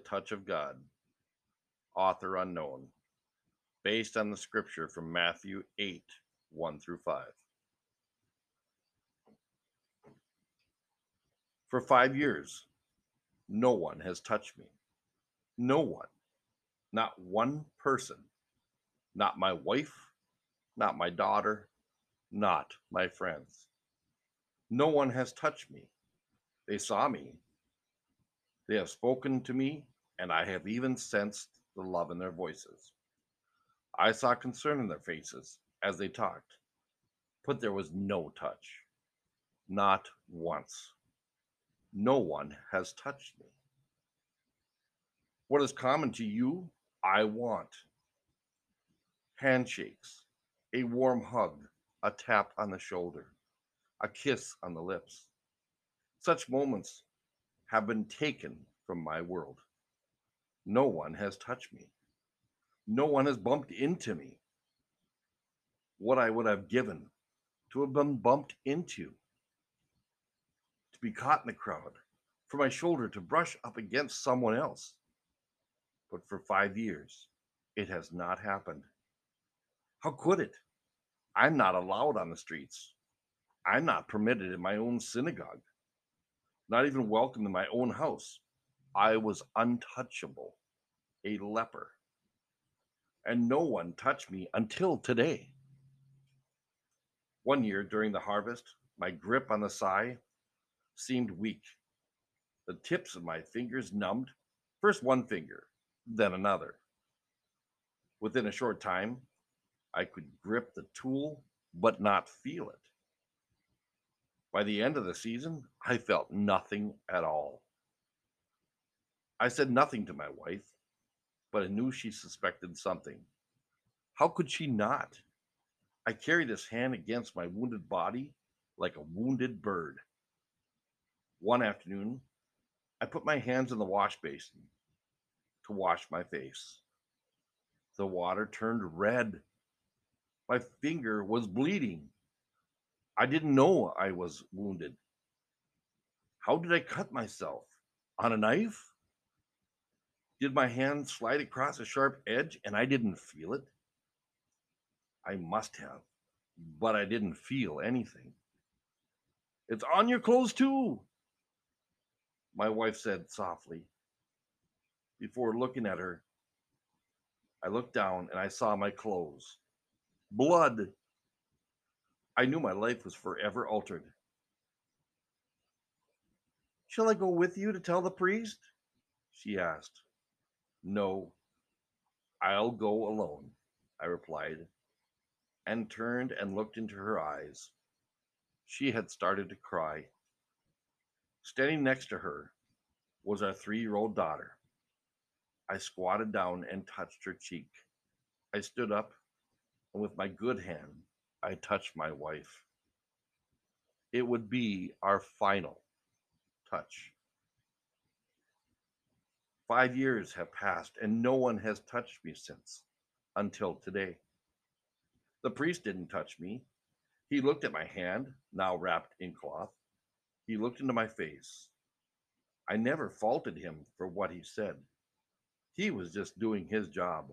Touch of God, author unknown, based on the scripture from Matthew 8 1 through 5. For five years, no one has touched me. No one. Not one person. Not my wife, not my daughter, not my friends. No one has touched me. They saw me. They have spoken to me, and I have even sensed the love in their voices. I saw concern in their faces as they talked, but there was no touch. Not once. No one has touched me. What is common to you, I want. Handshakes, a warm hug, a tap on the shoulder, a kiss on the lips. Such moments have been taken from my world. No one has touched me. No one has bumped into me. What I would have given to have been bumped into, to be caught in the crowd, for my shoulder to brush up against someone else. But for five years, it has not happened. How could it? I'm not allowed on the streets. I'm not permitted in my own synagogue, not even welcome in my own house. I was untouchable, a leper. And no one touched me until today. One year during the harvest, my grip on the scythe seemed weak. The tips of my fingers numbed, first one finger, then another. Within a short time, I could grip the tool but not feel it. By the end of the season, I felt nothing at all. I said nothing to my wife, but I knew she suspected something. How could she not? I carried this hand against my wounded body like a wounded bird. One afternoon, I put my hands in the wash basin to wash my face. The water turned red. My finger was bleeding. I didn't know I was wounded. How did I cut myself? On a knife? Did my hand slide across a sharp edge and I didn't feel it? I must have, but I didn't feel anything. It's on your clothes too, my wife said softly. Before looking at her, I looked down and I saw my clothes. Blood. I knew my life was forever altered. Shall I go with you to tell the priest? She asked. No, I'll go alone, I replied, and turned and looked into her eyes. She had started to cry. Standing next to her was our three year old daughter. I squatted down and touched her cheek. I stood up, and with my good hand, I touched my wife. It would be our final touch. Five years have passed, and no one has touched me since until today. The priest didn't touch me. He looked at my hand, now wrapped in cloth. He looked into my face. I never faulted him for what he said. He was just doing his job.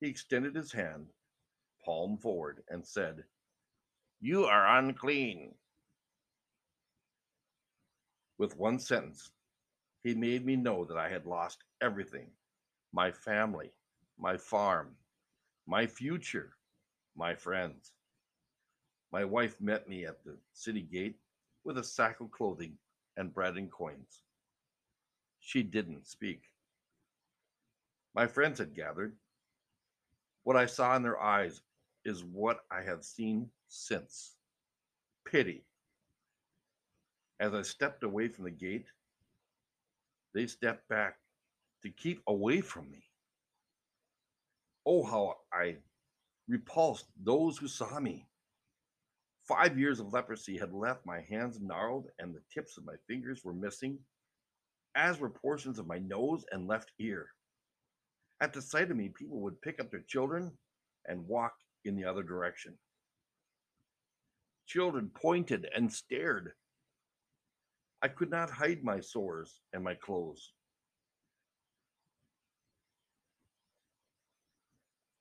He extended his hand, palm forward, and said, You are unclean. With one sentence, he made me know that I had lost everything my family, my farm, my future, my friends. My wife met me at the city gate with a sack of clothing and bread and coins. She didn't speak. My friends had gathered. What I saw in their eyes is what I have seen since pity. As I stepped away from the gate, they stepped back to keep away from me. Oh, how I repulsed those who saw me. Five years of leprosy had left my hands gnarled and the tips of my fingers were missing, as were portions of my nose and left ear. At the sight of me, people would pick up their children and walk in the other direction. Children pointed and stared. I could not hide my sores and my clothes.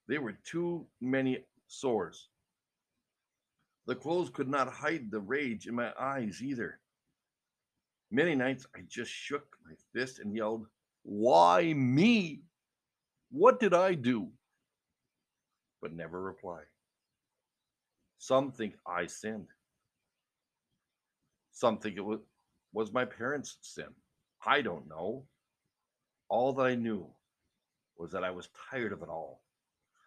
There were too many sores. The clothes could not hide the rage in my eyes either. Many nights I just shook my fist and yelled, Why me? What did I do? But never reply. Some think I sinned. Some think it was, was my parents' sin. I don't know. All that I knew was that I was tired of it all.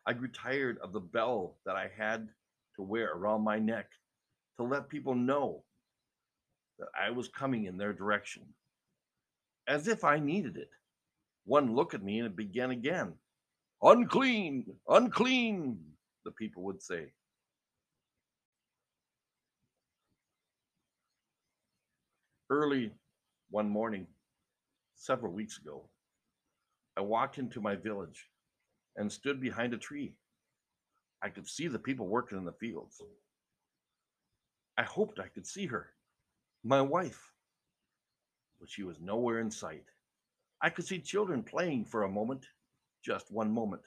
I grew tired of the bell that I had to wear around my neck to let people know that I was coming in their direction, as if I needed it. One look at me and it began again. Unclean, unclean, the people would say. Early one morning, several weeks ago, I walked into my village and stood behind a tree. I could see the people working in the fields. I hoped I could see her, my wife, but she was nowhere in sight. I could see children playing for a moment, just one moment.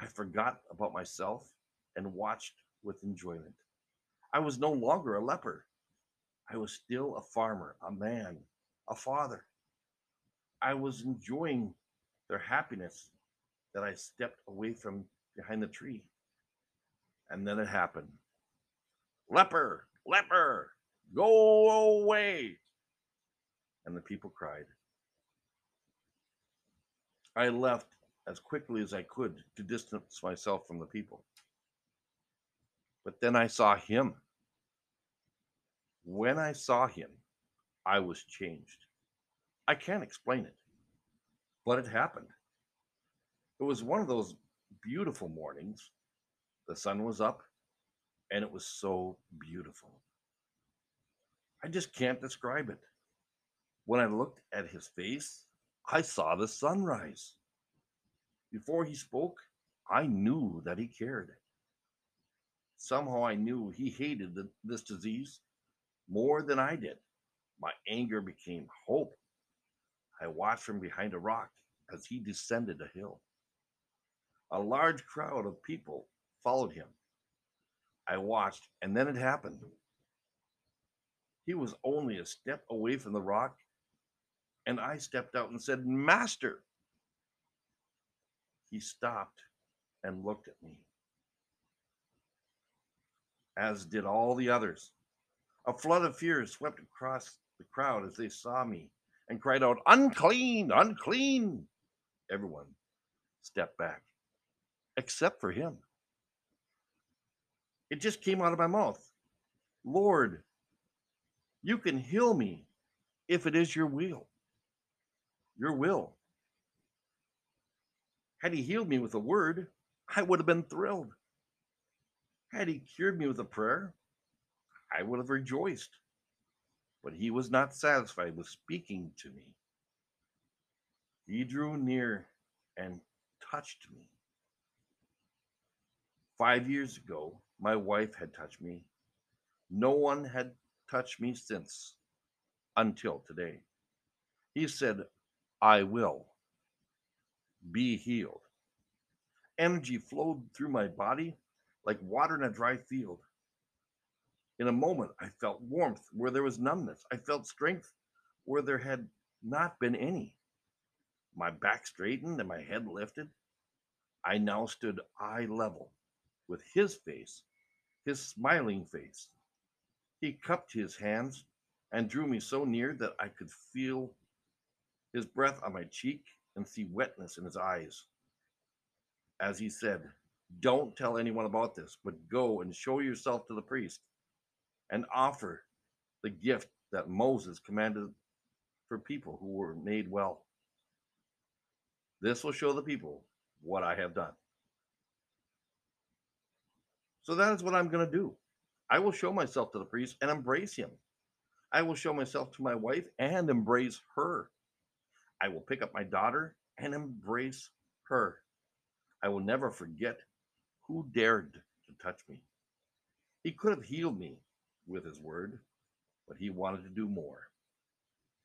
I forgot about myself and watched with enjoyment. I was no longer a leper. I was still a farmer, a man, a father. I was enjoying their happiness that I stepped away from behind the tree. And then it happened. Leper, leper, go away. And the people cried. I left as quickly as I could to distance myself from the people. But then I saw him. When I saw him, I was changed. I can't explain it, but it happened. It was one of those beautiful mornings. The sun was up and it was so beautiful. I just can't describe it. When I looked at his face, I saw the sunrise. Before he spoke, I knew that he cared. Somehow I knew he hated the, this disease more than I did. My anger became hope. I watched from behind a rock as he descended a hill. A large crowd of people followed him. I watched, and then it happened. He was only a step away from the rock, and I stepped out and said, Master. He stopped and looked at me, as did all the others. A flood of fear swept across the crowd as they saw me and cried out, Unclean, unclean. Everyone stepped back except for him. It just came out of my mouth. Lord, you can heal me if it is your will. Your will. Had he healed me with a word, I would have been thrilled. Had he cured me with a prayer, I would have rejoiced. But he was not satisfied with speaking to me. He drew near and touched me. Five years ago, my wife had touched me. No one had touched me since until today. He said, I will be healed. Energy flowed through my body like water in a dry field. In a moment, I felt warmth where there was numbness. I felt strength where there had not been any. My back straightened and my head lifted. I now stood eye level with his face, his smiling face. He cupped his hands and drew me so near that I could feel his breath on my cheek and see wetness in his eyes. As he said, Don't tell anyone about this, but go and show yourself to the priest and offer the gift that Moses commanded for people who were made well. This will show the people what I have done. So that is what I'm going to do. I will show myself to the priest and embrace him. I will show myself to my wife and embrace her. I will pick up my daughter and embrace her. I will never forget who dared to touch me. He could have healed me with his word, but he wanted to do more.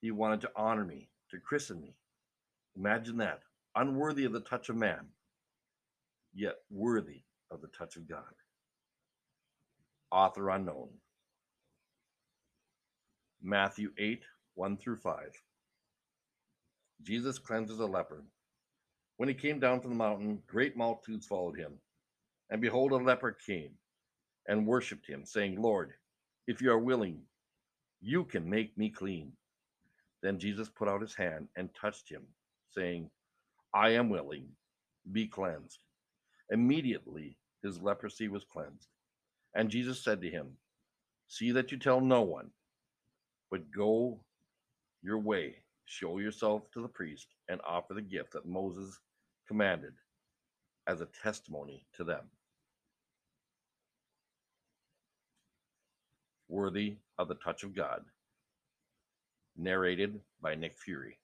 He wanted to honor me, to christen me. Imagine that, unworthy of the touch of man, yet worthy of the touch of God. Author unknown. Matthew 8, 1 through 5. Jesus cleanses a leper. When he came down from the mountain, great multitudes followed him. And behold, a leper came and worshipped him, saying, Lord, if you are willing, you can make me clean. Then Jesus put out his hand and touched him, saying, I am willing, be cleansed. Immediately his leprosy was cleansed. And Jesus said to him, See that you tell no one, but go your way, show yourself to the priest, and offer the gift that Moses commanded as a testimony to them. Worthy of the touch of God. Narrated by Nick Fury.